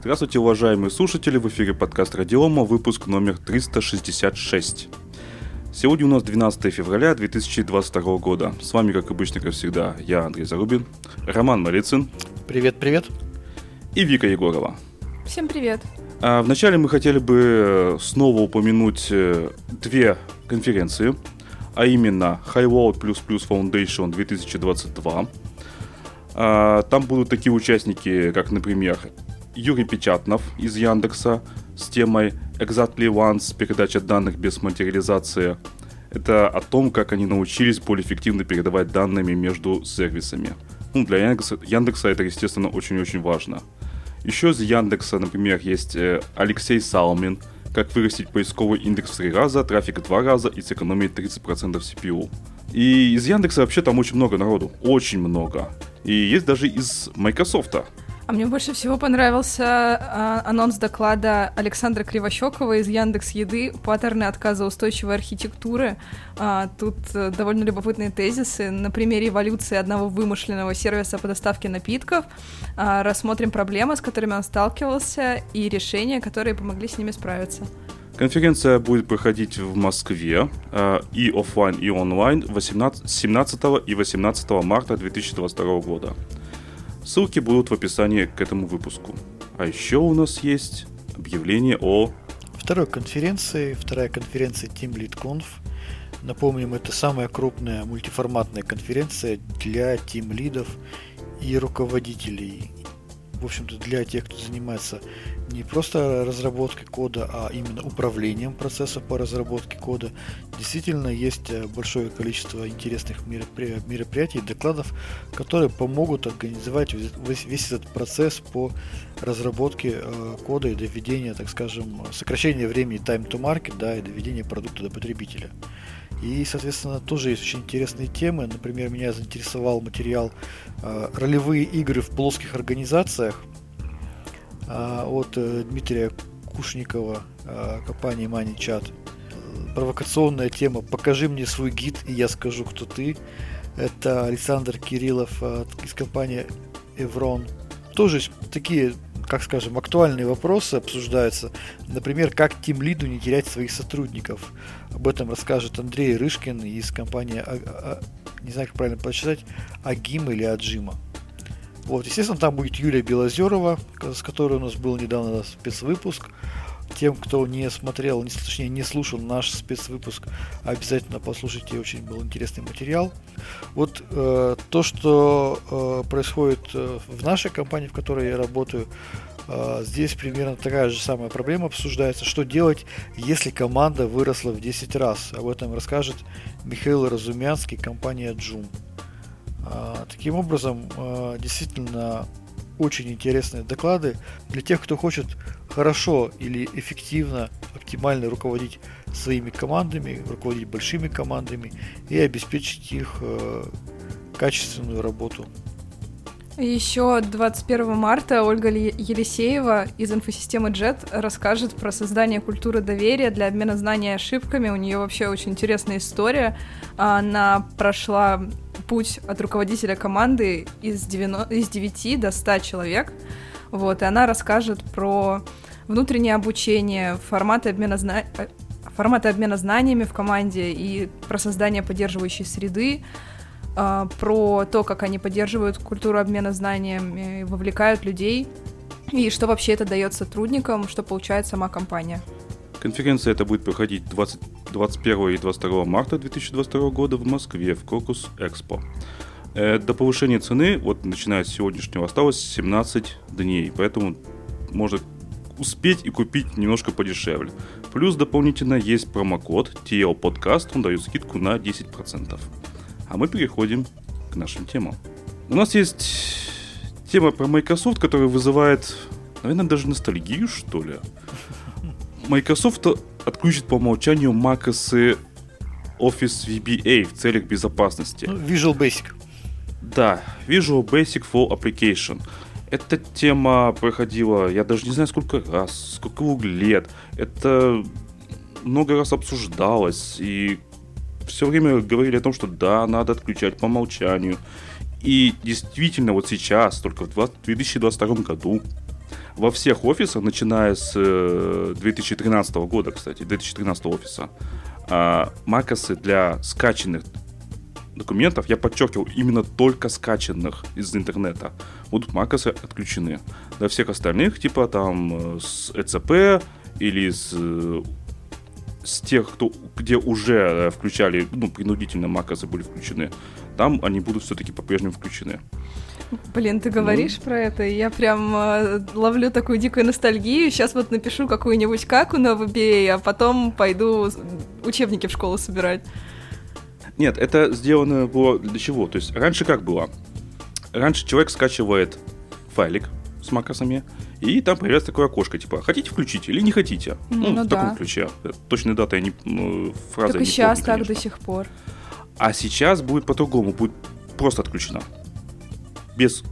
Здравствуйте, уважаемые слушатели, в эфире подкаст Радиома, выпуск номер 366. Сегодня у нас 12 февраля 2022 года. С вами, как обычно, как всегда, я, Андрей Зарубин, Роман Малицын. Привет, привет. И Вика Егорова. Всем привет. А вначале мы хотели бы снова упомянуть э, две конференции, а именно High World Foundation 2022. А, там будут такие участники, как, например, Юрий Печатнов из Яндекса с темой Exactly Once передача данных без материализации. Это о том, как они научились более эффективно передавать данными между сервисами. Ну, для Яндекса, Яндекса это, естественно, очень-очень важно. Еще из Яндекса, например, есть э, Алексей Салмин, как вырастить поисковый индекс в 3 раза, трафик в 2 раза и сэкономить 30% CPU. И из Яндекса вообще там очень много народу, очень много. И есть даже из Microsoft. А мне больше всего понравился а, анонс доклада Александра Кривощекова из Яндекс Еды «Паттерны отказа устойчивой архитектуры». А, тут а, довольно любопытные тезисы. На примере эволюции одного вымышленного сервиса по доставке напитков а, рассмотрим проблемы, с которыми он сталкивался, и решения, которые помогли с ними справиться. Конференция будет проходить в Москве э, и офлайн, и онлайн 18, 17 и 18 марта 2022 года. Ссылки будут в описании к этому выпуску. А еще у нас есть объявление о... Второй конференции, вторая конференция Team Lead Conf. Напомним, это самая крупная мультиформатная конференция для тим лидов и руководителей в общем-то, для тех, кто занимается не просто разработкой кода, а именно управлением процесса по разработке кода, действительно есть э, большое количество интересных мероприятий, докладов, которые помогут организовать весь этот процесс по разработке э, кода и доведения, так скажем, сокращения времени time to market, да, и доведения продукта до потребителя. И, соответственно, тоже есть очень интересные темы. Например, меня заинтересовал материал э, «Ролевые игры в плоских организациях» э, от э, Дмитрия Кушникова, э, компании MoneyChat. Провокационная тема «Покажи мне свой гид, и я скажу, кто ты». Это Александр Кириллов э, из компании Evron. Тоже такие как скажем, актуальные вопросы обсуждаются. Например, как тим лиду не терять своих сотрудников. Об этом расскажет Андрей Рышкин из компании, а, а, не знаю, как правильно прочитать, Агим или Аджима. Вот, естественно, там будет Юлия Белозерова, с которой у нас был недавно спецвыпуск. Тем, кто не смотрел, не, точнее не слушал наш спецвыпуск, обязательно послушайте, очень был интересный материал. Вот э, то, что э, происходит э, в нашей компании, в которой я работаю, э, здесь примерно такая же самая проблема обсуждается. Что делать, если команда выросла в 10 раз? Об этом расскажет Михаил Разумянский, компания Joom. Э, таким образом, э, действительно очень интересные доклады для тех, кто хочет хорошо или эффективно, оптимально руководить своими командами, руководить большими командами и обеспечить их э, качественную работу. Еще 21 марта Ольга Елисеева из инфосистемы JET расскажет про создание культуры доверия для обмена знаниями и ошибками. У нее вообще очень интересная история. Она прошла путь от руководителя команды из, 90, из 9 до 100 человек. Вот, и она расскажет про внутреннее обучение, форматы обмена, зна... Э, форматы обмена знаниями в команде и про создание поддерживающей среды, а, про то, как они поддерживают культуру обмена знаниями, вовлекают людей, и что вообще это дает сотрудникам, что получает сама компания. Конференция это будет проходить 20, 21 и 22 марта 2022 года в Москве в Крокус Экспо. Э, до повышения цены, вот начиная с сегодняшнего, осталось 17 дней, поэтому можно успеть и купить немножко подешевле. Плюс дополнительно есть промокод TL Podcast, он дает скидку на 10%. А мы переходим к нашим темам. У нас есть тема про Microsoft, которая вызывает, наверное, даже ностальгию, что ли. Microsoft отключит по умолчанию macOS Office VBA в целях безопасности. Ну, Visual Basic. Да, Visual Basic for Application. Эта тема проходила, я даже не знаю сколько раз, сколько лет. Это много раз обсуждалось, и все время говорили о том, что да, надо отключать по умолчанию. И действительно, вот сейчас, только в 2022 году, во всех офисах, начиная с 2013 э, года, кстати, 2013 офиса, а, макосы для скачанных документов, я подчеркивал, именно только скачанных из интернета, будут макосы отключены. Для всех остальных, типа там э, с ЭЦП или с, э, с тех, кто, где уже включали, ну, принудительно макосы были включены, там они будут все-таки по-прежнему включены. Блин, ты говоришь ну... про это, и я прям э, ловлю такую дикую ностальгию. Сейчас вот напишу какую-нибудь каку на VBA, а потом пойду учебники в школу собирать. Нет, это сделано было для чего? То есть раньше как было? Раньше человек скачивает файлик с макросами, и там появляется такое окошко, типа, хотите включить или не хотите? Ну, ну в да. таком ключе. Точной даты я не... Ну, фраза так и сейчас помню, так конечно. до сих пор. А сейчас будет по-другому, будет просто отключена без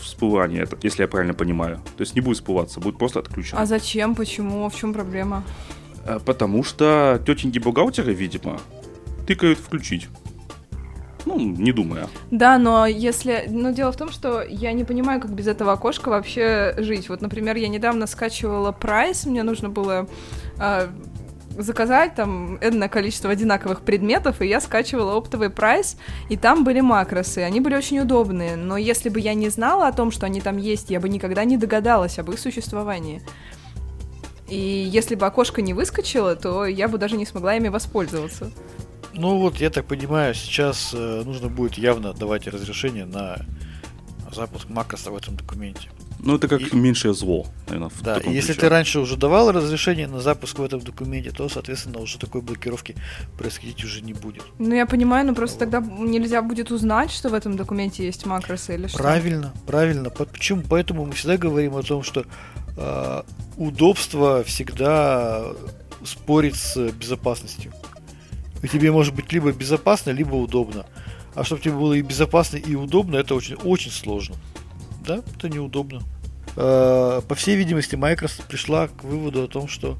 всплывания, это, если я правильно понимаю. То есть не будет всплываться, будет просто отключено. А зачем? Почему? В чем проблема? Э, потому что тетеньки бухгалтеры, видимо, тыкают включить. Ну, не думая. Да, но если... Но дело в том, что я не понимаю, как без этого окошка вообще жить. Вот, например, я недавно скачивала прайс, мне нужно было э, заказать там энное количество одинаковых предметов, и я скачивала оптовый прайс, и там были макросы, они были очень удобные, но если бы я не знала о том, что они там есть, я бы никогда не догадалась об их существовании. И если бы окошко не выскочило, то я бы даже не смогла ими воспользоваться. Ну вот, я так понимаю, сейчас э, нужно будет явно давать разрешение на запуск макроса в этом документе. Ну, это как и... меньшее зло, наверное. В да, и если ключе. ты раньше уже давал разрешение на запуск в этом документе, то, соответственно, уже такой блокировки происходить уже не будет. Ну, я понимаю, но просто вот. тогда нельзя будет узнать, что в этом документе есть макросы или что. Правильно, правильно. Почему? Поэтому мы всегда говорим о том, что э, удобство всегда спорит с безопасностью. И тебе может быть либо безопасно, либо удобно. А чтобы тебе было и безопасно, и удобно, это очень, очень сложно. Да, это неудобно. Э, по всей видимости, Microsoft пришла к выводу о том, что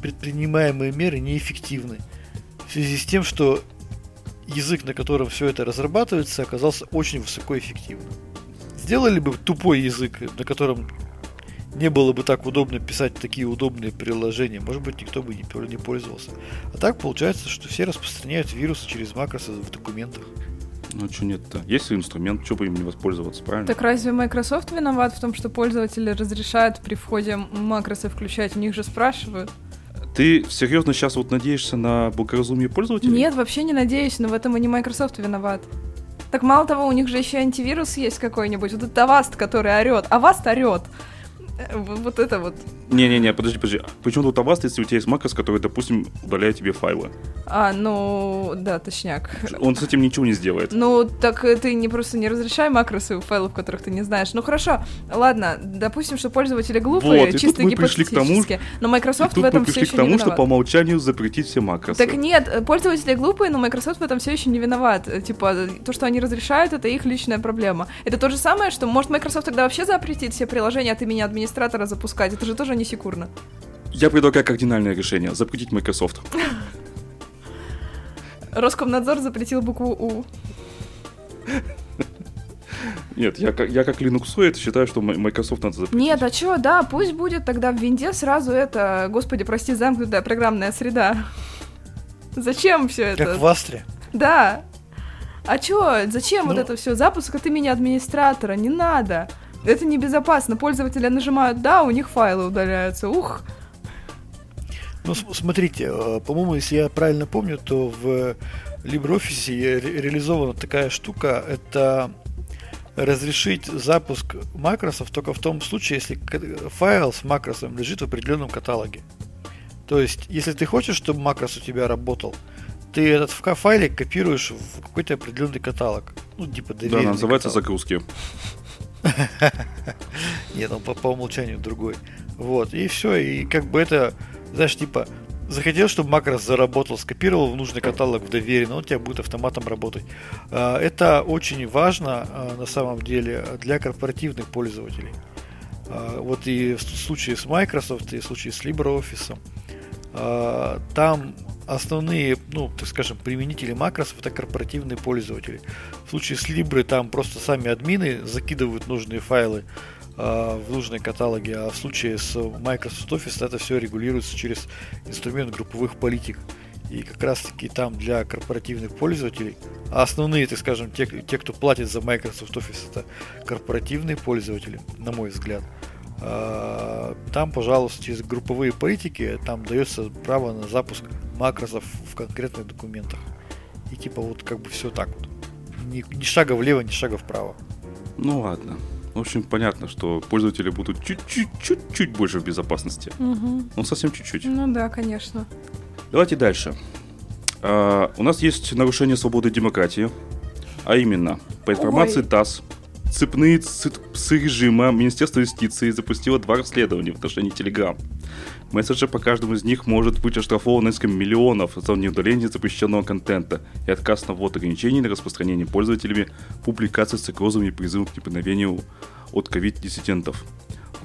предпринимаемые меры неэффективны. В связи с тем, что язык, на котором все это разрабатывается, оказался очень высокоэффективным. Сделали бы тупой язык, на котором не было бы так удобно писать такие удобные приложения, может быть, никто бы не пользовался. А так получается, что все распространяют вирусы через макросы в документах. Ну, что нет-то? Есть инструмент, что бы им не воспользоваться, правильно? Так разве Microsoft виноват в том, что пользователи разрешают при входе макросы включать? У них же спрашивают. Ты серьезно сейчас вот надеешься на благоразумие пользователей? Нет, вообще не надеюсь, но в этом и не Microsoft виноват. Так мало того, у них же еще антивирус есть какой-нибудь. Вот этот Avast, который орет. Avast орет. Вот это вот. Не-не-не, подожди, подожди. Почему тут Avast, если у тебя есть макрос, который, допустим, удаляет тебе файлы? А, ну, да, точняк. Он с этим ничего не сделает. Ну, так ты не просто не разрешай макросы файлов, которых ты не знаешь. Ну, хорошо, ладно, допустим, что пользователи глупые, вот, чисто к тому, но Microsoft в этом мы пришли все к тому, что по умолчанию запретить все макросы. Так нет, пользователи глупые, но Microsoft в этом все еще не виноват. Типа, то, что они разрешают, это их личная проблема. Это то же самое, что, может, Microsoft тогда вообще запретит все приложения от имени администратора запускать? Это же тоже не секурно. Я предлагаю кардинальное решение. Запретить Microsoft. Роскомнадзор запретил букву У. Нет, я, я как линуксоид считаю, что Microsoft надо запретить. Нет, а чё, да, пусть будет тогда в винде сразу это, господи, прости, замкнутая программная среда. Зачем все это? Как в Астре? Да. А чё, зачем ну... вот это все? Запуск от имени администратора, не надо. Это небезопасно. Пользователи нажимают «да», у них файлы удаляются. Ух! Ну, смотрите, э, по-моему, если я правильно помню, то в LibreOffice ре- реализована такая штука, это разрешить запуск макросов только в том случае, если файл с макросом лежит в определенном каталоге. То есть, если ты хочешь, чтобы макрос у тебя работал, ты этот файлик копируешь в какой-то определенный каталог. Ну, типа доверенный Да, называется каталог. загрузки. Нет, он по, по умолчанию другой. Вот, и все, и как бы это, знаешь, типа, захотел, чтобы макрос заработал, скопировал в нужный каталог в доверие, он у тебя будет автоматом работать. А, это очень важно а, на самом деле для корпоративных пользователей. А, вот и в случае с Microsoft, и в случае с LibreOffice, там основные, ну, так скажем, применители макросов это корпоративные пользователи. В случае с Libre там просто сами админы закидывают нужные файлы э, в нужной каталоге, а в случае с Microsoft Office это все регулируется через инструмент групповых политик. И как раз таки там для корпоративных пользователей, а основные, так скажем, те, те, кто платит за Microsoft Office, это корпоративные пользователи, на мой взгляд. А, там, пожалуйста, через групповые политики, там дается право на запуск макросов в конкретных документах. И типа вот как бы все так вот. Ни, ни шага влево, ни шага вправо. Ну ладно. В общем, понятно, что пользователи будут чуть-чуть-чуть больше в безопасности. Угу. Ну, совсем чуть-чуть. Ну да, конечно. Давайте дальше. А, у нас есть нарушение свободы демократии, а именно, по информации Ой. ТАСС, цепные псы режима Министерство юстиции запустило два расследования в отношении Telegram. Мессенджер по каждому из них может быть оштрафован несколько миллионов за неудаление запрещенного контента и отказ на ввод ограничений на распространение пользователями публикаций с угрозами и призывом к неповиновению от ковид-диссидентов.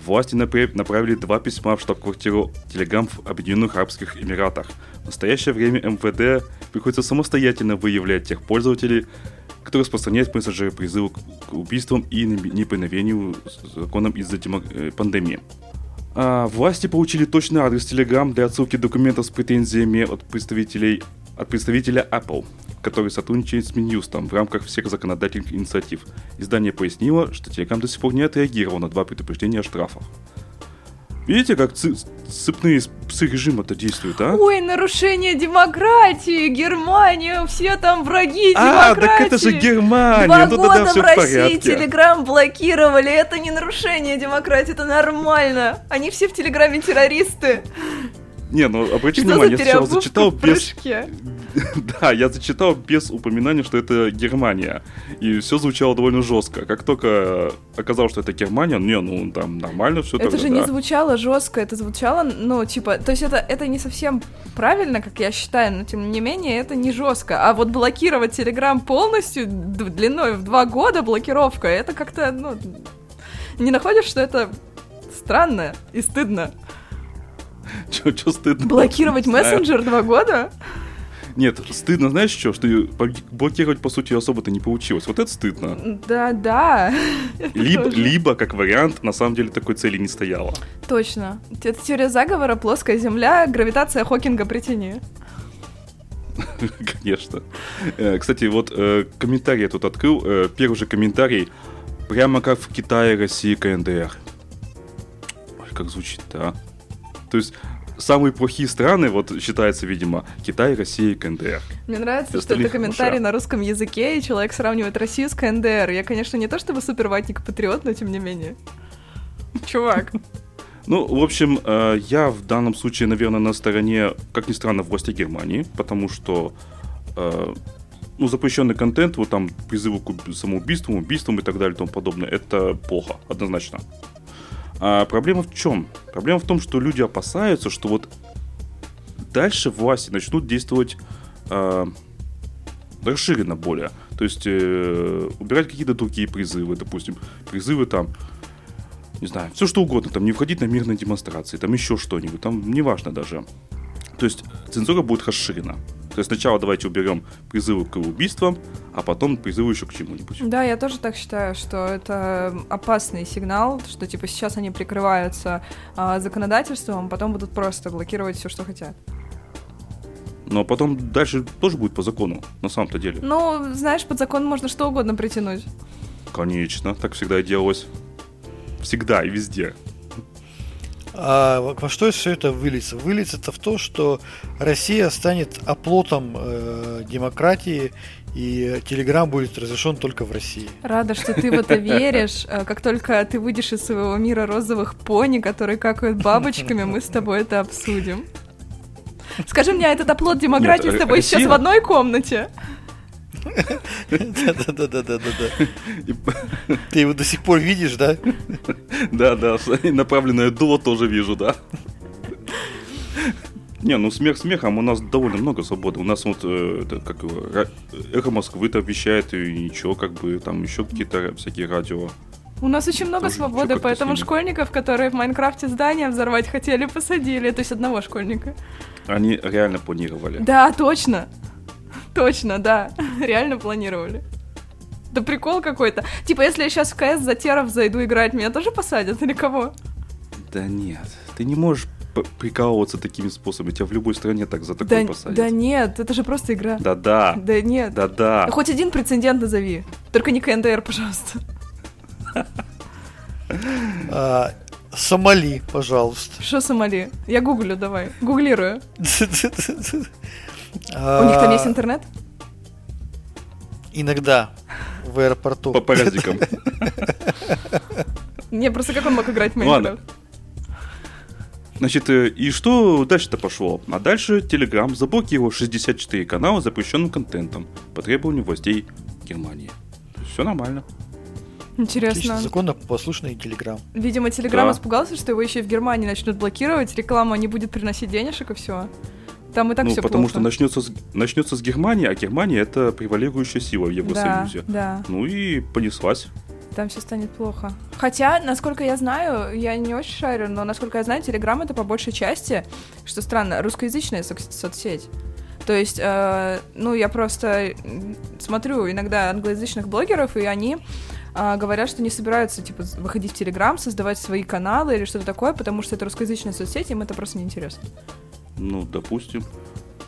Власти направили два письма в штаб-квартиру Telegram в Объединенных Арабских Эмиратах. В настоящее время МВД приходится самостоятельно выявлять тех пользователей, который распространяет мессенджеры призывы к убийствам и неповиновению законам из-за э, пандемии. А, власти получили точный адрес Telegram для отсылки документов с претензиями от представителей от представителя Apple, который сотрудничает с Минюстом в рамках всех законодательных инициатив. Издание пояснило, что Telegram до сих пор не отреагировал на два предупреждения о штрафах. Видите, как цепные псы режима-то действуют, а? Ой, нарушение демократии, Германия, все там враги демократии. А, так это же Германия, Два ну года в России Телеграм блокировали, это не нарушение демократии, это нормально. Они все в Телеграме террористы. Не, ну обрати что внимание, я сначала зачитал без... да, я зачитал без упоминания, что это Германия. И все звучало довольно жестко. Как только оказалось, что это Германия, не, ну там нормально все. Это же да. не звучало жестко, это звучало, ну, типа, то есть это, это не совсем правильно, как я считаю, но тем не менее это не жестко. А вот блокировать Телеграм полностью длиной в два года блокировка, это как-то, ну, не находишь, что это странно и стыдно? Че стыдно? Блокировать мессенджер два года? Нет, стыдно, знаешь что? Что блокировать, по сути, особо-то не получилось. Вот это стыдно. Да, да. Либо, либо, как вариант, на самом деле такой цели не стояло. Точно. Это теория заговора, плоская земля, гравитация Хокинга притяни. Конечно. Э, кстати, вот э, комментарий я тут открыл. Э, первый же комментарий. Прямо как в Китае, России, КНДР. Ой, как звучит-то, а? То есть самые плохие страны, вот считается, видимо, Китай, Россия и КНДР. Мне нравится, что это комментарий на русском языке, и человек сравнивает Россию с КНДР. Я, конечно, не то чтобы супер патриот, но тем не менее. Чувак. Ну, в общем, э, я в данном случае, наверное, на стороне, как ни странно, власти Германии, потому что э, ну, запрещенный контент, вот там призывы к самоубийствам, убийствам и так далее и тому подобное, это плохо, однозначно. А проблема в чем? Проблема в том, что люди опасаются, что вот дальше власти начнут действовать э, расширенно более. То есть э, убирать какие-то другие призывы, допустим, призывы там, не знаю, все что угодно, там не входить на мирные демонстрации, там еще что-нибудь, там неважно даже. То есть цензура будет расширена. То есть сначала давайте уберем призывы к убийствам, а потом призывы еще к чему-нибудь. Да, я тоже так считаю, что это опасный сигнал, что типа сейчас они прикрываются а, законодательством, а потом будут просто блокировать все, что хотят. Но потом дальше тоже будет по закону, на самом-то деле. Ну, знаешь, под закон можно что угодно притянуть. Конечно, так всегда и делалось. Всегда и везде. А во что все это выльется? Выльется это в то, что Россия станет оплотом э, демократии, и Телеграм будет разрешен только в России. Рада, что ты в это веришь. Э, как только ты выйдешь из своего мира розовых пони, которые какают бабочками, мы с тобой это обсудим. Скажи мне, а этот оплот демократии Нет, с тобой Россия... сейчас в одной комнате? Да-да-да-да-да. Ты его до сих пор видишь, да? Да-да, направленное дуло тоже вижу, да. Не, ну смех смехом, у нас довольно много свободы. У нас вот, э, как его, Эхо Москвы там вещает, и ничего, как бы, там еще какие-то всякие радио. У нас очень много Тоже свободы, поэтому школьников, которые в Майнкрафте здания взорвать хотели, посадили. То есть одного школьника. Они реально планировали. Да, точно. Точно, да. Реально планировали. Да прикол какой-то. Типа, если я сейчас в КС за теров зайду играть, меня тоже посадят или кого? Да нет, ты не можешь прикалываться такими способами. Тебя в любой стране так за такое Да, посадят. да нет, это же просто игра. Да-да. Да нет. Да-да. Хоть один прецедент назови. Только не КНДР, пожалуйста. А, Сомали, пожалуйста. Что Сомали? Я гуглю, давай. Гуглирую. У У них там есть интернет? Иногда в аэропорту. По паразикам. Не, просто как он мог играть в. Майнкрафт? Значит, э, и что дальше-то пошло? А дальше Telegram заблокировал 64 канала с запрещенным контентом по требованию властей Германии. Все нормально. Отлично, Интересно. законопослушный телеграм. Видимо, Телеграм Да. испугался, что его еще и в Германии начнут блокировать, реклама не будет приносить денежек и все. Там и так ну, все потому плохо. что начнется с, начнется с Германии, а Германия это превалирующая сила в Евросоюзе. Да, да, Ну и понеслась. там все станет плохо. Хотя, насколько я знаю, я не очень шарю, но насколько я знаю, Телеграм это по большей части, что странно, русскоязычная со- соцсеть. То есть, э, ну, я просто смотрю иногда англоязычных блогеров, и они а, говорят, что не собираются, типа, выходить в Телеграм, создавать свои каналы или что-то такое, потому что это русскоязычная соцсеть, им это просто неинтересно. Ну, допустим.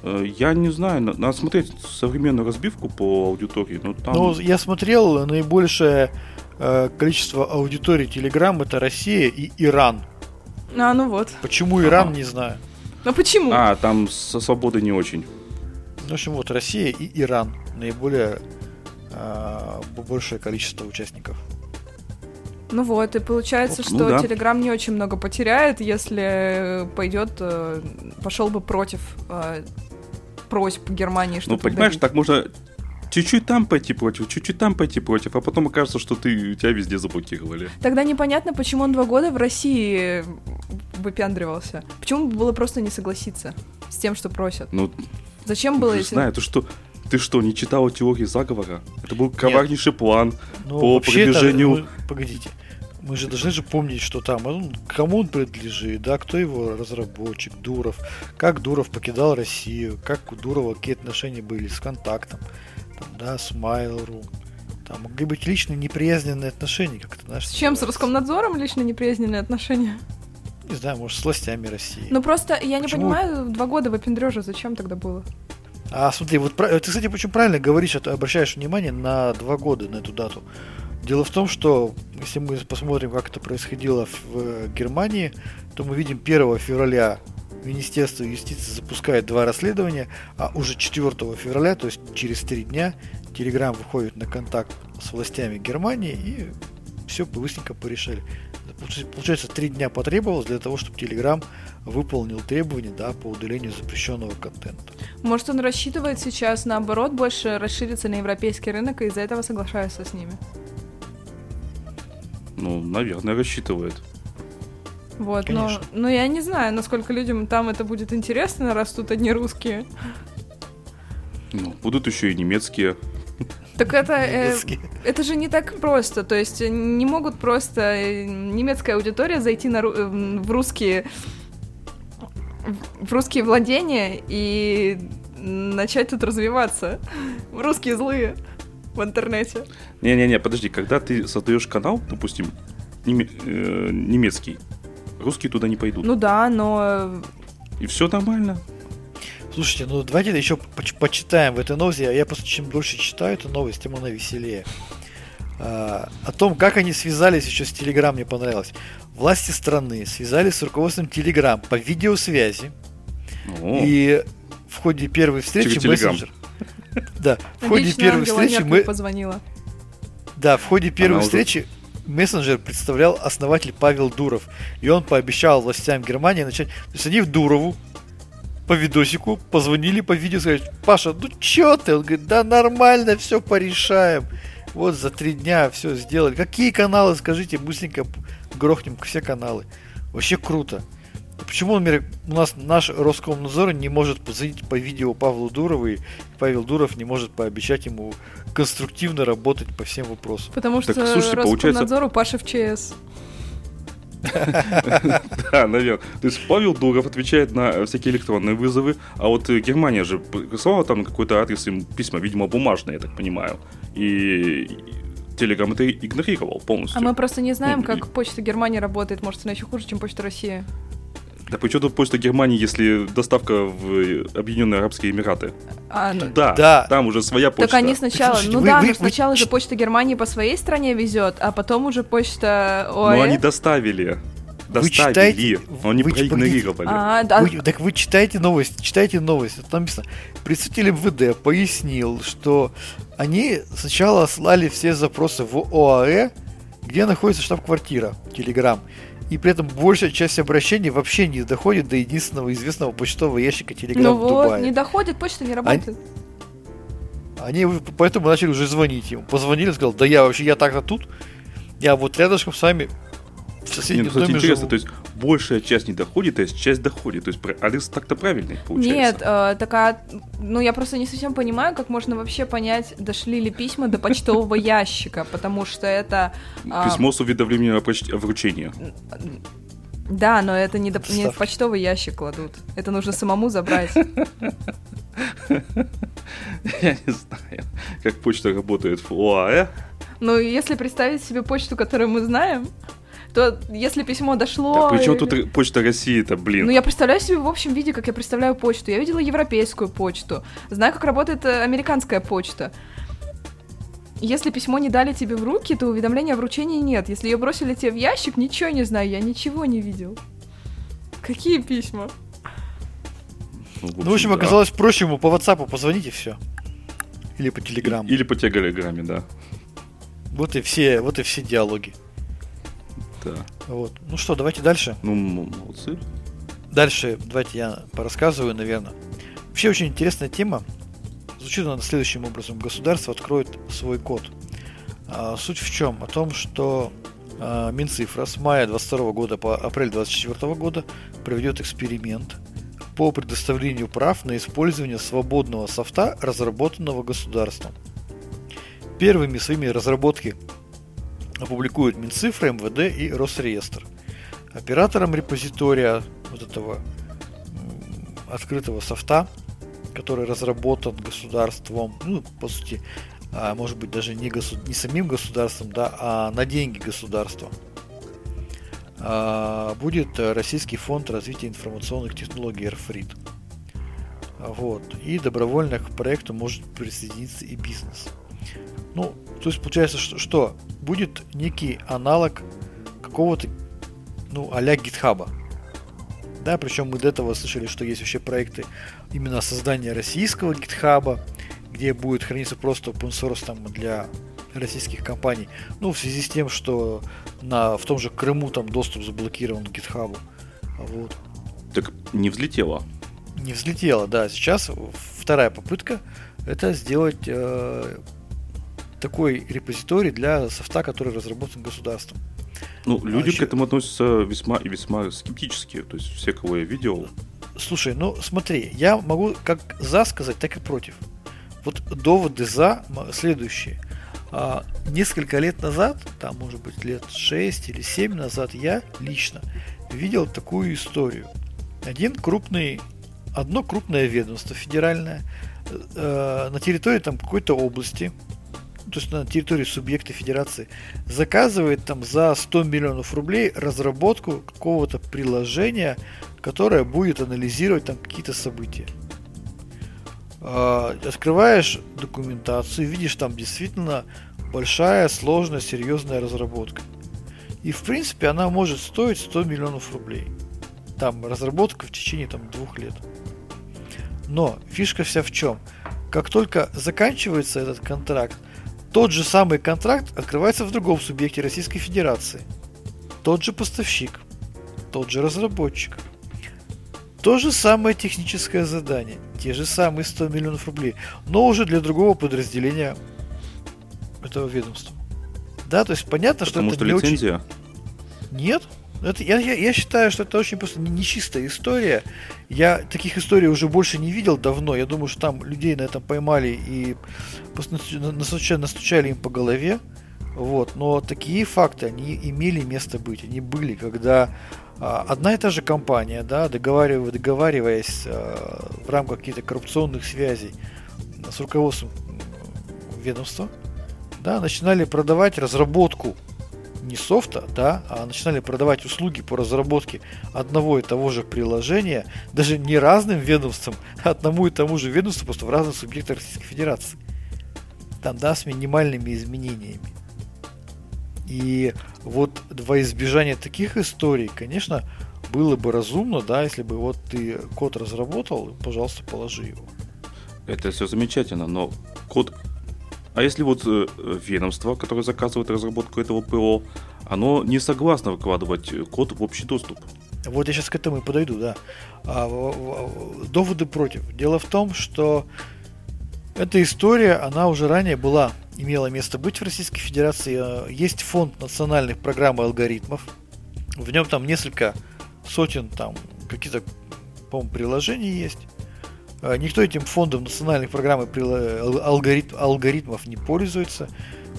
Э, Я не знаю, на- надо смотреть современную разбивку по аудитории. Ну, там... Ну, я смотрел, наибольшее э, количество аудитории Телеграм это Россия и Иран. А, ну вот. Почему Иран, Ага. не знаю. Ну почему? А, там со свободой не очень. В общем, вот Россия и Иран наиболее э, большее количество участников. Ну вот, и получается, Ну что да. Телеграм не очень много потеряет, если пойдет, э, пошел бы против э, просьб Германии Ну, что-то понимаешь, удалить. так можно чуть-чуть там пойти против, чуть-чуть там пойти против, а потом окажется, что ты тебя везде заблокировали. Тогда непонятно, почему он два года в России выпендривался. Почему бы было просто не согласиться с тем, что просят? Ну, Зачем было не эти... знаю, ты что, ты что, не читал теории заговора? Это был коварнейший план. Ну, По продвижению- мы- погодите. Мы же должны же помнить, что там, ну, кому он принадлежит, да, кто его разработчик, Дуров, как Дуров покидал Россию, как у Дурова какие отношения были с контактом, там, да, с Mail.ru. Там могли быть личные неприязненные отношения, как это знаешь. С чем? С называется. Роскомнадзором лично неприязненные отношения? Не знаю, может, с властями России. Ну просто я не Почему? понимаю, два года выпендрежа зачем тогда было? А смотри, вот пра- ты, кстати, очень правильно говоришь, а то обращаешь внимание на два года, на эту дату. Дело в том, что если мы посмотрим, как это происходило в Германии, то мы видим 1 февраля Министерство юстиции запускает два расследования, а уже 4 февраля, то есть через три дня, Телеграм выходит на контакт с властями Германии и все быстренько порешали. Получается, три дня потребовалось для того, чтобы Телеграм выполнил требования да, по удалению запрещенного контента. Может, он рассчитывает сейчас, наоборот, больше расшириться на европейский рынок и из-за этого соглашается с ними? Ну, наверное, рассчитывает. Вот, но, Конечно. но я не знаю, насколько людям там это будет интересно, раз тут одни русские. Ну, будут еще и немецкие. Так это, э, Немецкие. это же не так просто. То есть не могут просто э, немецкая аудитория зайти на, э, в русские в русские владения и начать тут развиваться. Русские злые в интернете. Не-не-не, подожди, когда ты создаешь канал, допустим, э, немецкий, русские туда не пойдут. Ну да, но И все нормально. Слушайте, ну давайте еще поч- почитаем в этой новости. Я просто чем дольше читаю эту новость, тем она веселее. А, о том, как они связались еще с Телеграм, мне понравилось. Власти страны связались с руководством Телеграм по видеосвязи. О, И в ходе первой встречи Через Telegram. мессенджер. Да, в ходе первой встречи мы, позвонила. да, в ходе первой встречи мессенджер представлял основатель Павел Дуров. И он пообещал властям Германии начать... То есть они в Дурову по видосику позвонили по видео, сказали, Паша, ну чё ты? Он говорит, да нормально, все порешаем. Вот за три дня все сделали. Какие каналы, скажите, быстренько грохнем все каналы. Вообще круто. Почему, например, у нас наш Роскомнадзор не может позвонить по видео Павлу Дурову, и Павел Дуров не может пообещать ему конструктивно работать по всем вопросам? Потому что Так, слушайте, получается- Роскомнадзор у Паши в ЧС. Да, наверное. То есть Павел Дуров отвечает на всякие электронные вызовы, а вот Германия же прислала там какой-то адрес им письма, видимо, бумажные, я так понимаю. И Телеграм это игнорировал полностью. А мы просто не знаем, ну, как почта Германии работает. Может, она еще хуже, чем почта России. Да при чем тут почта Германии, если доставка в Объединенные Арабские Эмираты? А, ну... да, да, там уже своя почта. Так они сначала, Слушайте, ну вы, да, вы, но сначала вы... же почта Германии по своей стране везет, а потом уже почта ОАЭ. Ну они доставили. Доставили, вы читаете, но они вы, проигнорировали. А, да. вы, так вы читаете новость, читайте новость. Там написано, представитель МВД пояснил, что они сначала слали все запросы в ОАЭ, где находится штаб-квартира Телеграм и при этом большая часть обращений вообще не доходит до единственного известного почтового ящика Telegram ну в вот, Дубае. не доходит, почта не работает. Они, они поэтому начали уже звонить ему. Позвонили, сказал, да я вообще, я так-то тут, я вот рядышком с вами в соседнем Нет, ну, кстати, интересно, живу. то есть большая часть не доходит, то есть часть доходит. То есть адрес так-то правильный получается. Нет, э, такая, ну я просто не совсем понимаю, как можно вообще понять, дошли ли письма до почтового ящика, потому что это... Э, Письмо с уведомлением о вручении. Да, но это не, до, не в почтовый ящик кладут. Это нужно самому забрать. Я не знаю, как почта работает в ОАЭ. Ну, если представить себе почту, которую мы знаем, то если письмо дошло... Да, причем тут почта России это, блин? Ну, я представляю себе в общем виде, как я представляю почту. Я видела европейскую почту, знаю, как работает э, американская почта. Если письмо не дали тебе в руки, то уведомления о вручении нет. Если ее бросили тебе в ящик, ничего не знаю, я ничего не видел. Какие письма? Ну, в общем, ну, в общем да. оказалось проще ему по WhatsApp позвонить и все. Или по Телеграму. Или по Телеграме, да. Вот и все, вот и все диалоги. Да. Вот. Ну что, давайте дальше. Ну, молодцы. Дальше давайте я порассказываю, наверное. Вообще очень интересная тема. Звучит она следующим образом. Государство откроет свой код. А, суть в чем? О том, что а, Минцифра с мая 22 года по апрель 24 года проведет эксперимент по предоставлению прав на использование свободного софта, разработанного государством. Первыми своими разработки опубликуют Минцифра, МВД и Росреестр. Оператором репозитория вот этого открытого софта, который разработан государством, ну, по сути, а, может быть, даже не, госу- не самим государством, да, а на деньги государства, а, будет Российский фонд развития информационных технологий РФРИД. Вот. И добровольно к проекту может присоединиться и бизнес. Ну, то есть получается, что, что будет некий аналог какого-то, ну, а-ля гитхаба. Да, причем мы до этого слышали, что есть вообще проекты именно создания российского гитхаба, где будет храниться просто open source там для российских компаний. Ну, в связи с тем, что на, в том же Крыму там доступ заблокирован к гитхабу. Вот. Так не взлетело. Не взлетело, да. Сейчас вторая попытка это сделать э, такой репозиторий для софта, который разработан государством. Ну, люди а к этому относятся весьма и весьма скептически. То есть все, кого я видел. Слушай, ну смотри, я могу как за сказать, так и против. Вот доводы за следующие. А, несколько лет назад, там может быть лет 6 или 7 назад, я лично видел такую историю. Один крупный, одно крупное ведомство федеральное э, на территории там какой-то области то есть на территории субъекта федерации, заказывает там за 100 миллионов рублей разработку какого-то приложения, которое будет анализировать там какие-то события. А, открываешь документацию, видишь там действительно большая, сложная, серьезная разработка. И в принципе она может стоить 100 миллионов рублей. Там разработка в течение там двух лет. Но фишка вся в чем? Как только заканчивается этот контракт, тот же самый контракт открывается в другом субъекте Российской Федерации. Тот же поставщик, тот же разработчик. То же самое техническое задание, те же самые 100 миллионов рублей, но уже для другого подразделения этого ведомства. Да, то есть понятно, Потому что, что это не лицензия? очень... Нет, это, я, я, я считаю, что это очень просто нечистая история. Я таких историй уже больше не видел давно. Я думаю, что там людей на этом поймали и настучали, настучали им по голове. Вот, но такие факты, они имели место быть, они были, когда а, одна и та же компания, да, договариваясь, договариваясь а, в рамках каких-то коррупционных связей с руководством ведомства, да, начинали продавать разработку не софта, да, а начинали продавать услуги по разработке одного и того же приложения, даже не разным ведомствам, а одному и тому же ведомству, просто в разных субъектах Российской Федерации. Там, да, с минимальными изменениями. И вот во избежание таких историй, конечно, было бы разумно, да, если бы вот ты код разработал, пожалуйста, положи его. Это все замечательно, но код а если вот э, ведомство, которое заказывает разработку этого ПО, оно не согласно выкладывать код в общий доступ? Вот я сейчас к этому и подойду, да. А, доводы против. Дело в том, что эта история, она уже ранее была, имела место быть в Российской Федерации. Есть фонд национальных программ и алгоритмов. В нем там несколько сотен там какие-то, по-моему, приложений есть. А, никто этим фондом национальных программ и алгоритм, алгоритмов не пользуется.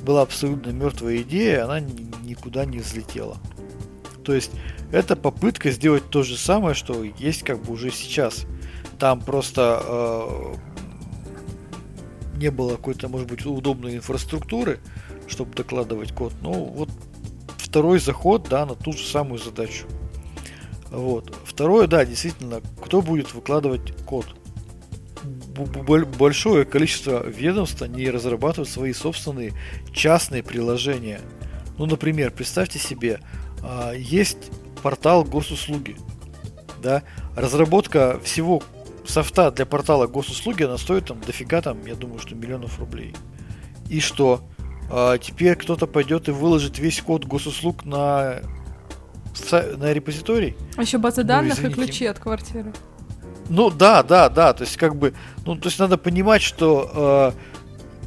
Была абсолютно мертвая идея, она никуда не взлетела. То есть это попытка сделать то же самое, что есть как бы уже сейчас. Там просто э, не было какой-то, может быть, удобной инфраструктуры, чтобы докладывать код. Но вот второй заход, да, на ту же самую задачу. Вот. Второе, да, действительно, кто будет выкладывать код? Большое количество ведомств не разрабатывают свои собственные частные приложения. Ну, например, представьте себе, а, есть портал госуслуги. Да? Разработка всего софта для портала госуслуги, она стоит там дофига, там, я думаю, что миллионов рублей. И что? А, теперь кто-то пойдет и выложит весь код госуслуг на, на репозиторий? А еще база ну, данных ну, и ключи от квартиры. Ну да, да, да. То есть как бы, ну то есть надо понимать, что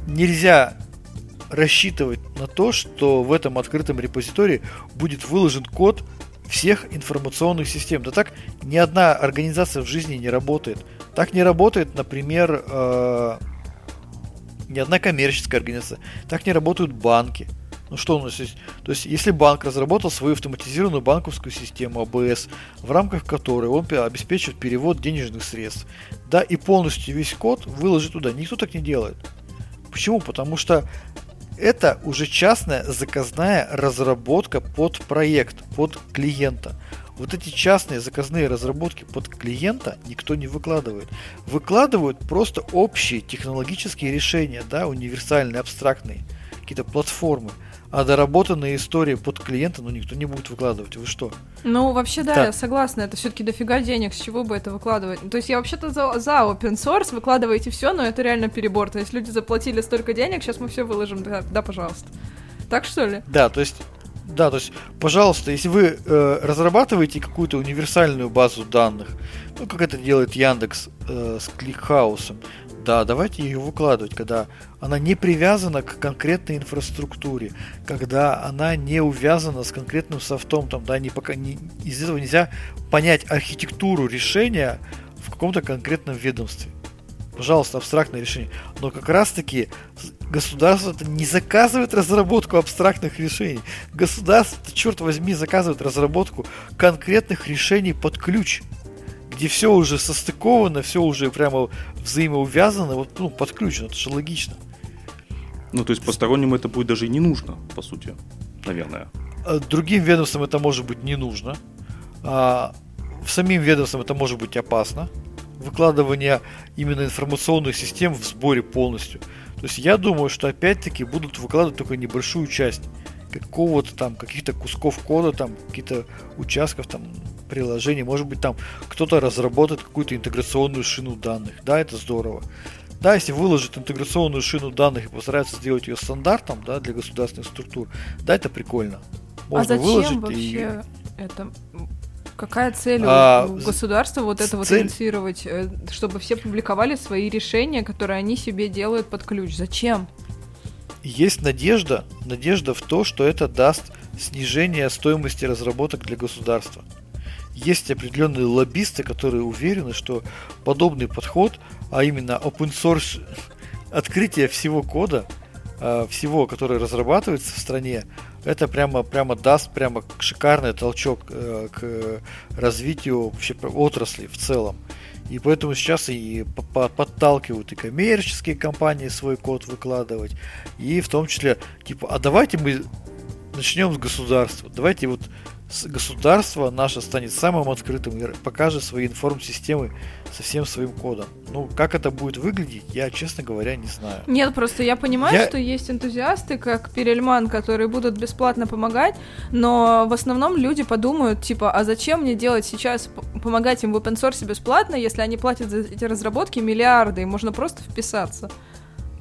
э, нельзя рассчитывать на то, что в этом открытом репозитории будет выложен код всех информационных систем. Да так ни одна организация в жизни не работает. Так не работает, например, э, ни одна коммерческая организация. Так не работают банки. Ну что у нас есть? То есть, если банк разработал свою автоматизированную банковскую систему АБС, в рамках которой он обеспечивает перевод денежных средств, да, и полностью весь код выложит туда, никто так не делает. Почему? Потому что это уже частная заказная разработка под проект, под клиента. Вот эти частные заказные разработки под клиента никто не выкладывает. Выкладывают просто общие технологические решения, да, универсальные, абстрактные, какие-то платформы. А доработанные истории под клиента, ну, никто не будет выкладывать. Вы что? Ну, вообще, да, так. я согласна. Это все-таки дофига денег, с чего бы это выкладывать. То есть я вообще-то за, за open source, выкладываете все, но это реально перебор. То есть люди заплатили столько денег, сейчас мы все выложим. Да, да пожалуйста. Так что ли? Да, то есть да, то есть, пожалуйста, если вы э, разрабатываете какую-то универсальную базу данных, ну, как это делает Яндекс э, с кликхаусом, да, давайте ее выкладывать, когда она не привязана к конкретной инфраструктуре, когда она не увязана с конкретным софтом, там, да, не, пока, не, из этого нельзя понять архитектуру решения в каком-то конкретном ведомстве. Пожалуйста, абстрактное решение. Но как раз таки государство не заказывает разработку абстрактных решений. Государство, черт возьми, заказывает разработку конкретных решений под ключ где все уже состыковано, все уже прямо взаимоувязано, вот, ну, подключено, это же логично. Ну, то есть посторонним это будет даже и не нужно, по сути, наверное. А другим ведомствам это может быть не нужно. А самим ведомствам это может быть опасно. Выкладывание именно информационных систем в сборе полностью. То есть я думаю, что опять-таки будут выкладывать только небольшую часть какого-то там, каких-то кусков кода, там, каких-то участков там приложений. Может быть, там кто-то разработает какую-то интеграционную шину данных. Да, это здорово. Да, если выложит интеграционную шину данных и постарается сделать ее стандартом да, для государственных структур, да, это прикольно. Можно а зачем выложить вообще и... это? Какая цель а, у государства вот это вот инициировать, э, чтобы все публиковали свои решения, которые они себе делают под ключ? Зачем? Есть надежда, надежда в то, что это даст снижение стоимости разработок для государства есть определенные лоббисты, которые уверены, что подобный подход, а именно open source открытие всего кода, э, всего, которое разрабатывается в стране, это прямо, прямо даст прямо шикарный толчок э, к развитию вообще отрасли в целом. И поэтому сейчас и подталкивают и коммерческие компании свой код выкладывать, и в том числе, типа, а давайте мы начнем с государства. Давайте вот государство наше станет самым открытым и покажет свои информ-системы со всем своим кодом. Ну, как это будет выглядеть, я, честно говоря, не знаю. Нет, просто я понимаю, я... что есть энтузиасты, как Перельман, которые будут бесплатно помогать, но в основном люди подумают, типа, а зачем мне делать сейчас, помогать им в open source бесплатно, если они платят за эти разработки миллиарды, и можно просто вписаться?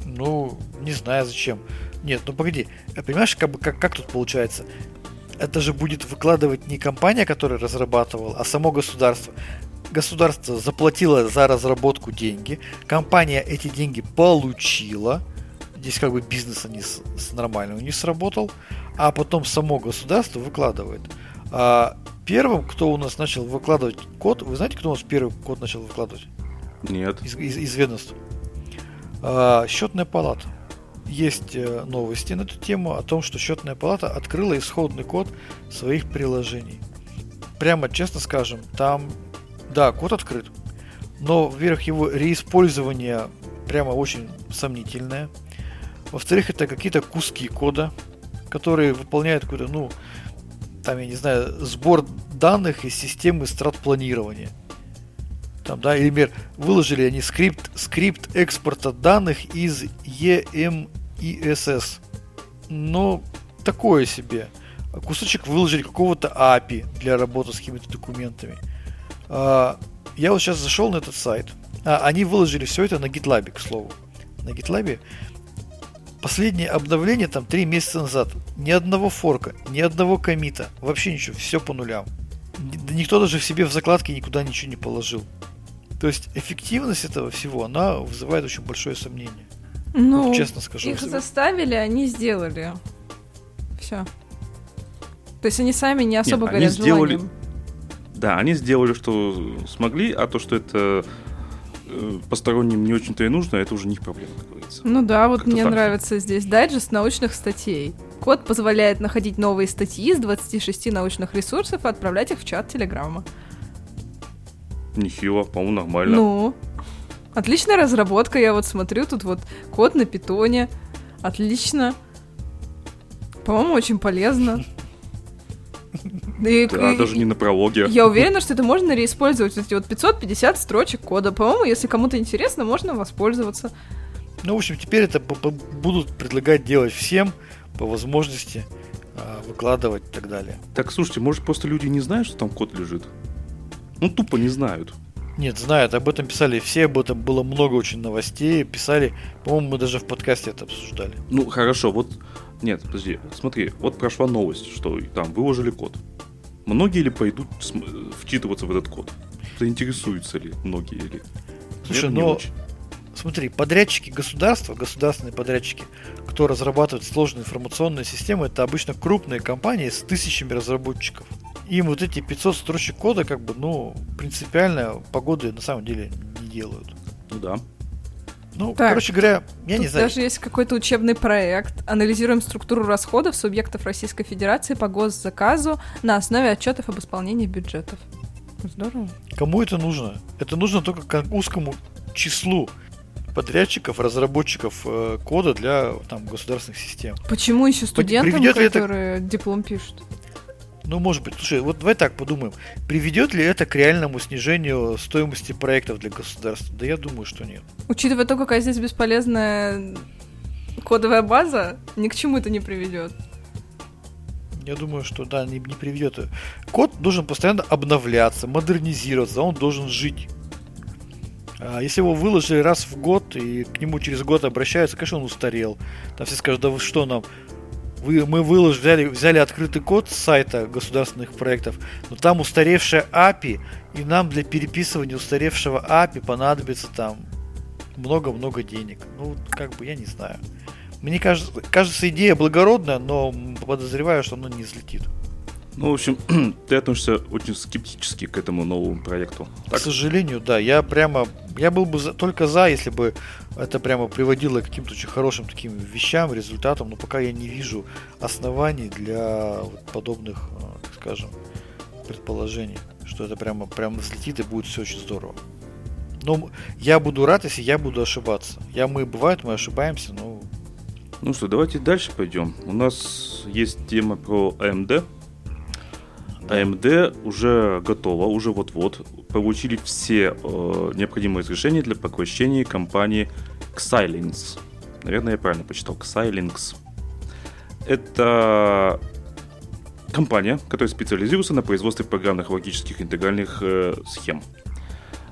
Ну, не знаю зачем. Нет, ну погоди, понимаешь, как, бы, как, как тут получается? Это же будет выкладывать не компания, которая разрабатывала, а само государство. Государство заплатило за разработку деньги, компания эти деньги получила, здесь как бы бизнес не с, с нормально не сработал, а потом само государство выкладывает. А первым, кто у нас начал выкладывать код, вы знаете, кто у нас первый код начал выкладывать? Нет. Из, из, из ведомств. А, счетная палата есть э, новости на эту тему о том, что счетная палата открыла исходный код своих приложений. Прямо честно скажем, там, да, код открыт, но, во-первых, его реиспользование прямо очень сомнительное. Во-вторых, это какие-то куски кода, которые выполняют какой-то, ну, там, я не знаю, сбор данных из системы стратпланирования. Там, да, например, выложили они скрипт, скрипт экспорта данных из EM ISS. Но такое себе. Кусочек выложили какого-то API для работы с какими-то документами. А, я вот сейчас зашел на этот сайт. А, они выложили все это на GitLab, к слову. На GitLab последнее обновление там 3 месяца назад. Ни одного форка, ни одного комита. Вообще ничего, все по нулям. Никто даже в себе в закладке никуда ничего не положил. То есть эффективность этого всего, она вызывает очень большое сомнение. Ну, вот честно скажу. Их заставили, они сделали. Все. То есть они сами не особо Нет, горят они сделали... желанием. Да, они сделали, что смогли, а то, что это э, посторонним не очень-то и нужно, это уже не их проблема, как говорится. Ну да, вот мне так. нравится здесь дайджест научных статей. Код позволяет находить новые статьи с 26 научных ресурсов и отправлять их в чат Телеграма. Нехило, по-моему, нормально. Ну, Отличная разработка, я вот смотрю, тут вот код на питоне. Отлично. По-моему, очень полезно. И, да, и, даже не на прологе. Я уверена, что это можно реиспользовать. Эти вот 550 строчек кода. По-моему, если кому-то интересно, можно воспользоваться. Ну, в общем, теперь это будут предлагать делать всем по возможности а, выкладывать и так далее. Так, слушайте, может, просто люди не знают, что там код лежит? Ну, тупо не знают. Нет, знают, об этом писали все, об этом было много очень новостей, писали, по-моему, мы даже в подкасте это обсуждали. Ну, хорошо, вот, нет, подожди, смотри, вот прошла новость, что там выложили код. Многие ли пойдут вчитываться в этот код? Заинтересуются ли многие или? Слушай, Нет, но смотри, подрядчики государства, государственные подрядчики, кто разрабатывает сложные информационные системы, это обычно крупные компании с тысячами разработчиков им вот эти 500 строчек кода, как бы, ну, принципиально погоды на самом деле не делают. Ну да. Ну, так, короче говоря, я не знаю. Даже есть какой-то учебный проект. Анализируем структуру расходов субъектов Российской Федерации по госзаказу на основе отчетов об исполнении бюджетов. Здорово. Кому это нужно? Это нужно только к узкому числу подрядчиков, разработчиков э, кода для там, государственных систем. Почему еще студентам, которые это... диплом пишут? Ну, может быть, слушай, вот давай так подумаем. Приведет ли это к реальному снижению стоимости проектов для государства? Да я думаю, что нет. Учитывая то, какая здесь бесполезная кодовая база, ни к чему это не приведет. Я думаю, что да, не, не приведет. Код должен постоянно обновляться, модернизироваться, он должен жить. А если его выложили раз в год и к нему через год обращаются, конечно, он устарел. Там все скажут, да вы что нам, вы, мы выложили, взяли, взяли открытый код с сайта государственных проектов, но там устаревшая API, и нам для переписывания устаревшего API понадобится там много-много денег. Ну, как бы, я не знаю. Мне кажется, кажется, идея благородная, но подозреваю, что она не взлетит. Ну, в общем, ты относишься очень скептически к этому новому проекту. Так? К сожалению, да. Я прямо, я был бы за, только за, если бы это прямо приводило к каким-то очень хорошим таким вещам, результатам, но пока я не вижу оснований для вот подобных, э, так скажем, предположений, что это прямо, прямо взлетит и будет все очень здорово. Но я буду рад, если я буду ошибаться. Я, мы, бывает, мы ошибаемся, но... Ну что, давайте дальше пойдем. У нас есть тема про AMD. AMD уже готова, уже вот-вот. Получили все э, необходимые разрешения для поглощения компании Xilinx. Наверное, я правильно почитал. Xilinx. Это компания, которая специализируется на производстве программных логических интегральных э, схем.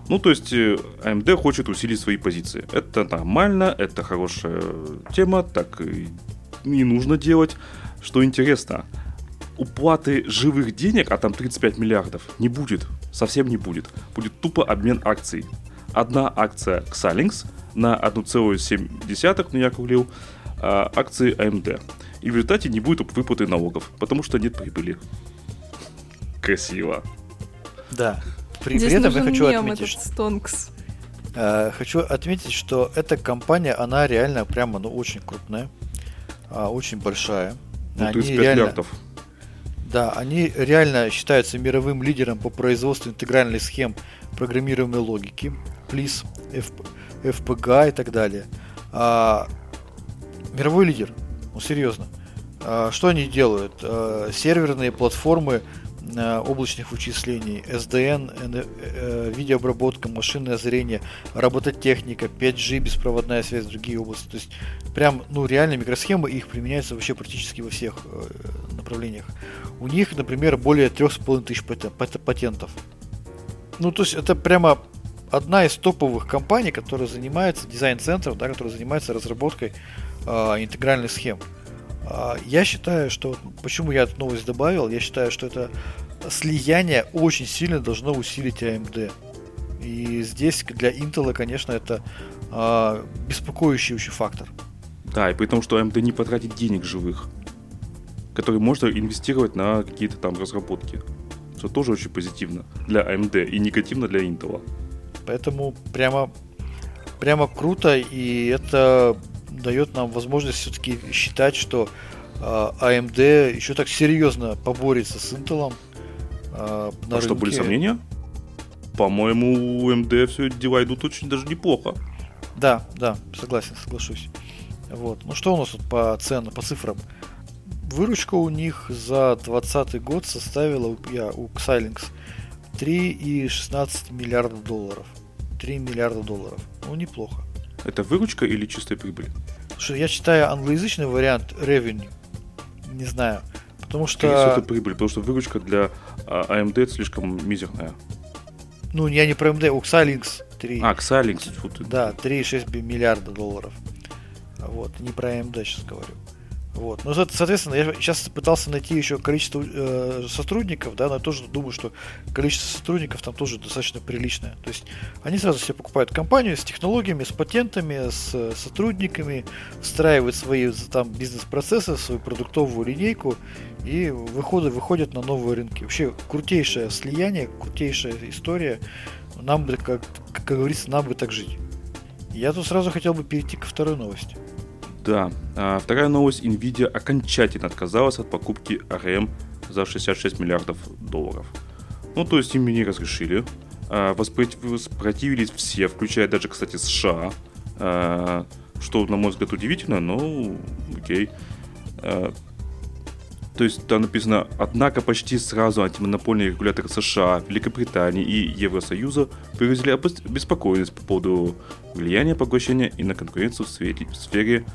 Ну, то есть AMD э, хочет усилить свои позиции. Это нормально, это хорошая тема, так и не нужно делать. Что интересно, уплаты живых денег, а там 35 миллиардов, не будет. Совсем не будет. Будет тупо обмен акций. Одна акция Xilinx на 1,7, ну я округлил, а, акции AMD. И в результате не будет выплаты налогов, потому что нет прибыли. Красиво. Да. При, Здесь при этом я хочу отметить. Стонкс. Э, хочу отметить, что эта компания, она реально прямо, ну, очень крупная, э, очень большая. Ну, Они 35 реально... миллиардов. Да, они реально считаются мировым лидером по производству интегральных схем программируемой логики, PLIS, FP, FPGA и так далее. А, мировой лидер, ну серьезно. А, что они делают? А, серверные платформы облачных вычислений, SDN, э, э, видеообработка, машинное зрение, робототехника, 5G, беспроводная связь, другие области. То есть прям, ну реально микросхемы, их применяются вообще практически во всех э, направлениях. У них, например, более 3,5 тысяч патентов. Ну, то есть это прямо одна из топовых компаний, которая занимается дизайн-центром, да, которая занимается разработкой э, интегральных схем. Э, я считаю, что почему я эту новость добавил, я считаю, что это слияние очень сильно должно усилить AMD. И здесь для Intel, конечно, это э, беспокоящий очень фактор. Да, и при том, что AMD не потратит денег живых которые можно инвестировать на какие-то там разработки. Что тоже очень позитивно для AMD и негативно для Intel. Поэтому прямо, прямо круто, и это дает нам возможность все-таки считать, что AMD еще так серьезно поборется с Intel. А рынке. что, были сомнения? По-моему, у AMD все дела идут очень даже неплохо. Да, да, согласен, соглашусь. Вот. Ну что у нас тут по ценам, по цифрам? Выручка у них за 2020 год составила я, у Xilinx 3,16 миллиарда долларов. 3 миллиарда долларов. Ну, неплохо. Это выручка или чистая прибыль? Что я читаю англоязычный вариант revenue. Не знаю. Потому что... Если это прибыль, потому что выручка для AMD а, это слишком мизерная. Ну, я не про AMD, у Xilinx 3. А, Xilinx. Да, 3,6 миллиарда долларов. Вот, не про AMD сейчас говорю. Вот. Ну, соответственно, я сейчас пытался найти еще количество э, сотрудников, да, но я тоже думаю, что количество сотрудников там тоже достаточно приличное. То есть они сразу себе покупают компанию с технологиями, с патентами, с э, сотрудниками, встраивают свои там бизнес-процессы, свою продуктовую линейку и выходят, выходят на новые рынки. Вообще крутейшее слияние, крутейшая история. Нам бы, как, как говорится, нам бы так жить. Я тут сразу хотел бы перейти ко второй новости. Да. А вторая новость. Nvidia окончательно отказалась от покупки ARM за 66 миллиардов долларов. Ну, то есть им не разрешили. А, воспротивились все, включая даже, кстати, США. А, что, на мой взгляд, удивительно, но окей. То есть там написано, однако почти сразу антимонопольные регуляторы США, Великобритании и Евросоюза выразили обеспокоенность по поводу влияния поглощения и на конкуренцию в сфере, в сфере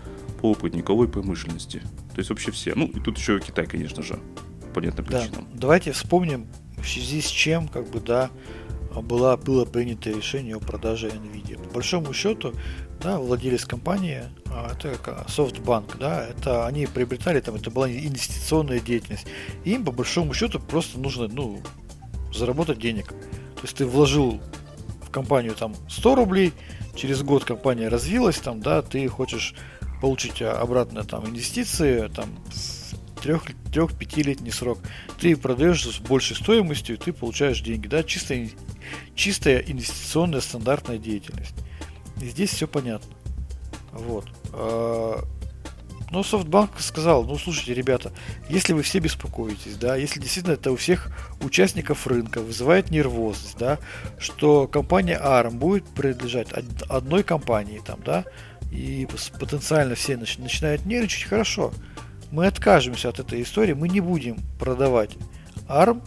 полупроводниковой промышленности. То есть вообще все. Ну и тут еще Китай, конечно же, по понятным да. причинам. Давайте вспомним, в связи с чем, как бы, да, была, было принято решение о продаже NVIDIA. По большому счету, да, владелец компании, а, это как SoftBank, да, это они приобретали, там, это была инвестиционная деятельность. Им, по большому счету, просто нужно, ну, заработать денег. То есть ты вложил в компанию там 100 рублей, через год компания развилась, там, да, ты хочешь получить обратно там инвестиции, там трех-пятилетний срок. Ты продаешь с большей стоимостью, ты получаешь деньги. Да? Чистая, чистая инвестиционная стандартная деятельность. И здесь все понятно. Вот. А, но Софтбанк сказал, ну слушайте, ребята, если вы все беспокоитесь, да, если действительно это у всех участников рынка вызывает нервозность, да, что компания ARM будет принадлежать одной компании, там, да, и потенциально все начинают нервничать, хорошо, мы откажемся от этой истории, мы не будем продавать ARM,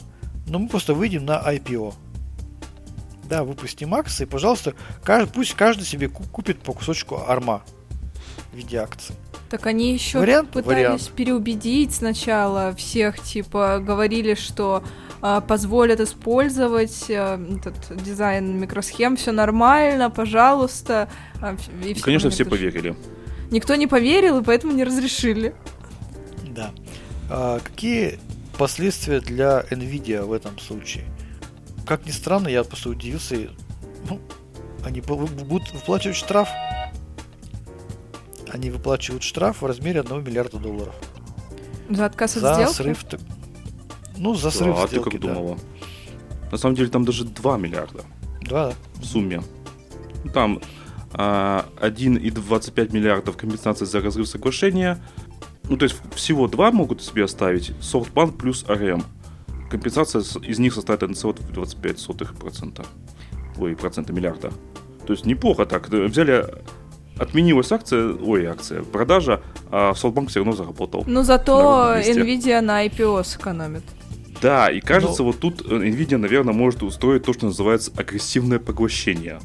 но мы просто выйдем на IPO. Да, выпустим акции, пожалуйста, пусть каждый себе купит по кусочку арма в виде акций. Так они еще вариант, пытались вариант. переубедить сначала всех, типа говорили, что позволят использовать э, этот дизайн микросхем, все нормально, пожалуйста. А, и все Конечно, все поверили. Никто не поверил, и поэтому не разрешили. Да. А, какие последствия для Nvidia в этом случае? Как ни странно, я просто удивился. Ну, они будут выплачивать штраф они выплачивают штраф в размере 1 миллиарда долларов. За отказ от за сделки? Срыв, ну, за срыв да, сделки, а ты как да. думала? На самом деле там даже 2 миллиарда. 2, В сумме. Там а, 1,25 миллиардов компенсации за разрыв соглашения. Ну, то есть всего 2 могут себе оставить. SoftBank плюс RM. Компенсация из них составит 1,25%. Ой, процента миллиарда. То есть неплохо так. Взяли отменилась акция, ой, акция, продажа, а SoftBank все равно заработал. Ну зато Nvidia на IPO сэкономит. Да, и кажется, Но... вот тут э, Nvidia, наверное, может устроить то, что называется агрессивное поглощение.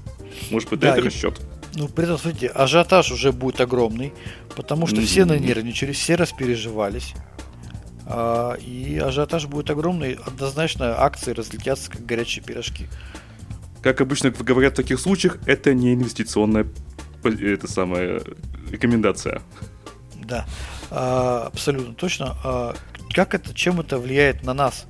Может быть, да, это и... расчет? Ну, при этом, смотрите, ажиотаж уже будет огромный, потому что mm-hmm. все нанервничались, все распереживались. А, и ажиотаж будет огромный, однозначно акции разлетятся, как горячие пирожки. Как обычно говорят в таких случаях, это не инвестиционная это самая рекомендация. Да, а, абсолютно точно. А, как это, чем это влияет на нас?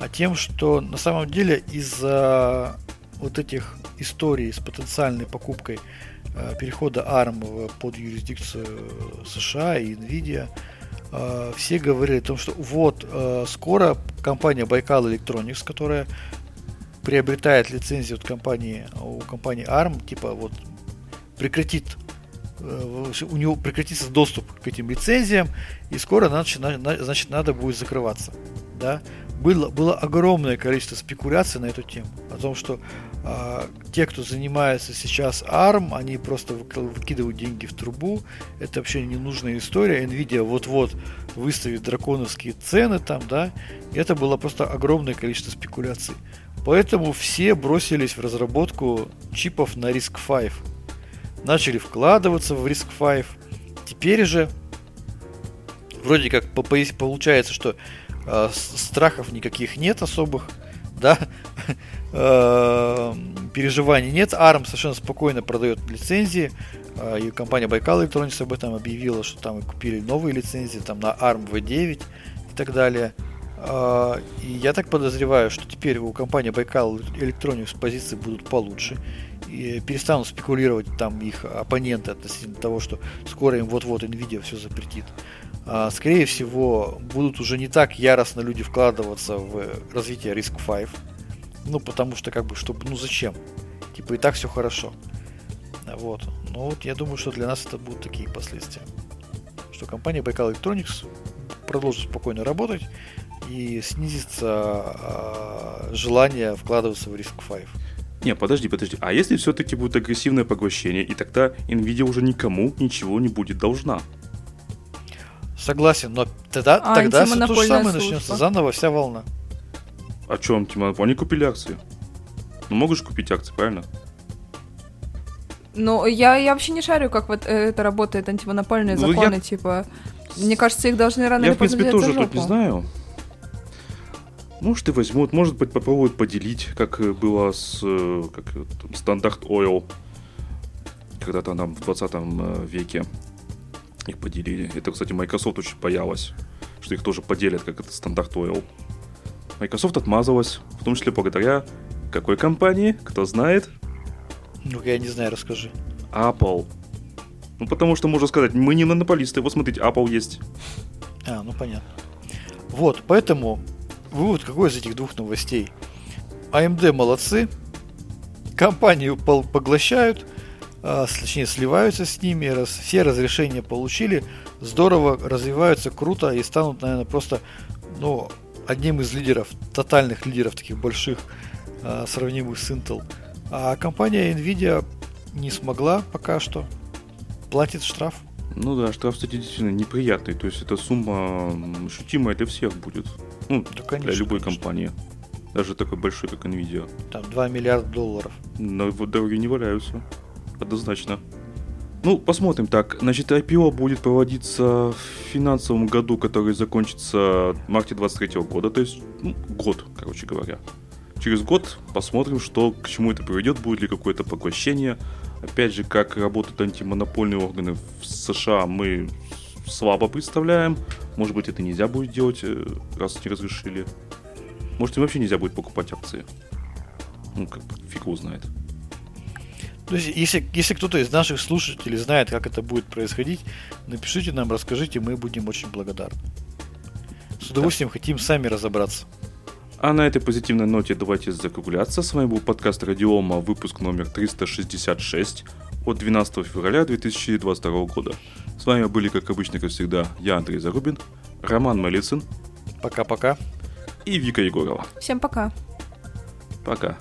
А тем, что на самом деле из-за вот этих историй с потенциальной покупкой а, перехода ARM под юрисдикцию США и Nvidia, все говорили о том, что вот скоро компания Baikal Electronics, которая приобретает лицензию от компании, у компании ARM, типа вот прекратит э, у него прекратится доступ к этим лицензиям, и скоро значит, надо будет закрываться. Да? Было, было огромное количество спекуляций на эту тему. О том, что э, те, кто занимается сейчас ARM, они просто выкидывают деньги в трубу. Это вообще ненужная история. Nvidia вот-вот выставит драконовские цены там, да. Это было просто огромное количество спекуляций. Поэтому все бросились в разработку чипов на RISC-V начали вкладываться в Risk 5. Теперь же вроде как получается, что э, страхов никаких нет особых, да, э, переживаний нет. ARM совершенно спокойно продает лицензии, э, и компания Baikal Electronics об этом объявила, что там купили новые лицензии там на ARM V9 и так далее. Э, и я так подозреваю, что теперь у компании Baikal Electronics позиции будут получше перестанут спекулировать там их оппоненты относительно того, что скоро им вот-вот Nvidia все запретит. А, скорее всего, будут уже не так яростно люди вкладываться в развитие Risk 5. Ну, потому что, как бы, чтобы, ну зачем? Типа, и так все хорошо. Вот. Но вот я думаю, что для нас это будут такие последствия. Что компания Baikal Electronics продолжит спокойно работать и снизится э, желание вкладываться в Risk 5. Не, подожди, подожди. А если все-таки будет агрессивное поглощение, и тогда Nvidia уже никому ничего не будет должна? Согласен, но тогда, а, тогда все то же самое служба. начнется заново вся волна. А что, антимонопольные Они купили акции. Ну, можешь купить акции, правильно? Ну, я, я вообще не шарю, как вот э, это работает, антимонопольные ну, законы, я... типа... Мне кажется, их должны рано я, или поздно Я, в принципе, тоже тут не знаю. Может и возьмут, может быть попробуют поделить, как было с э, как, там, стандарт Oil, когда-то там в 20 э, веке их поделили. Это, кстати, Microsoft очень боялась, что их тоже поделят, как это стандарт Oil. Microsoft отмазалась, в том числе благодаря какой компании, кто знает? Ну, я не знаю, расскажи. Apple. Ну, потому что можно сказать, мы не монополисты, вот смотрите, Apple есть. А, ну понятно. Вот, поэтому вывод какой из этих двух новостей? AMD молодцы, компанию поглощают, а, точнее сливаются с ними, раз, все разрешения получили, здорово развиваются, круто и станут, наверное, просто ну, одним из лидеров, тотальных лидеров таких больших, а, сравнимых с Intel. А компания Nvidia не смогла пока что, платит штраф. Ну да, штраф, кстати, действительно неприятный. То есть эта сумма ощутимая для всех будет. Ну, да, конечно, для любой конечно. компании. Даже такой большой, как Nvidia. Там 2 миллиарда долларов. Но вот дороги не валяются. Однозначно. Ну, посмотрим так. Значит, IPO будет проводиться в финансовом году, который закончится в марте 23 года, то есть ну, год, короче говоря. Через год посмотрим, что к чему это приведет, будет ли какое-то поглощение. Опять же, как работают антимонопольные органы в США, мы слабо представляем. Может быть, это нельзя будет делать, э, раз не разрешили. Может, им вообще нельзя будет покупать акции. Ну, как фиг его знает. То есть, если, если кто-то из наших слушателей знает, как это будет происходить, напишите нам, расскажите, мы будем очень благодарны. С удовольствием да. хотим сами разобраться. А на этой позитивной ноте давайте закругляться. С вами был подкаст Радиома, выпуск номер 366 от 12 февраля 2022 года. С вами были, как обычно, как всегда, я, Андрей Зарубин, Роман Малицын. Пока-пока. И Вика Егорова. Всем пока. Пока.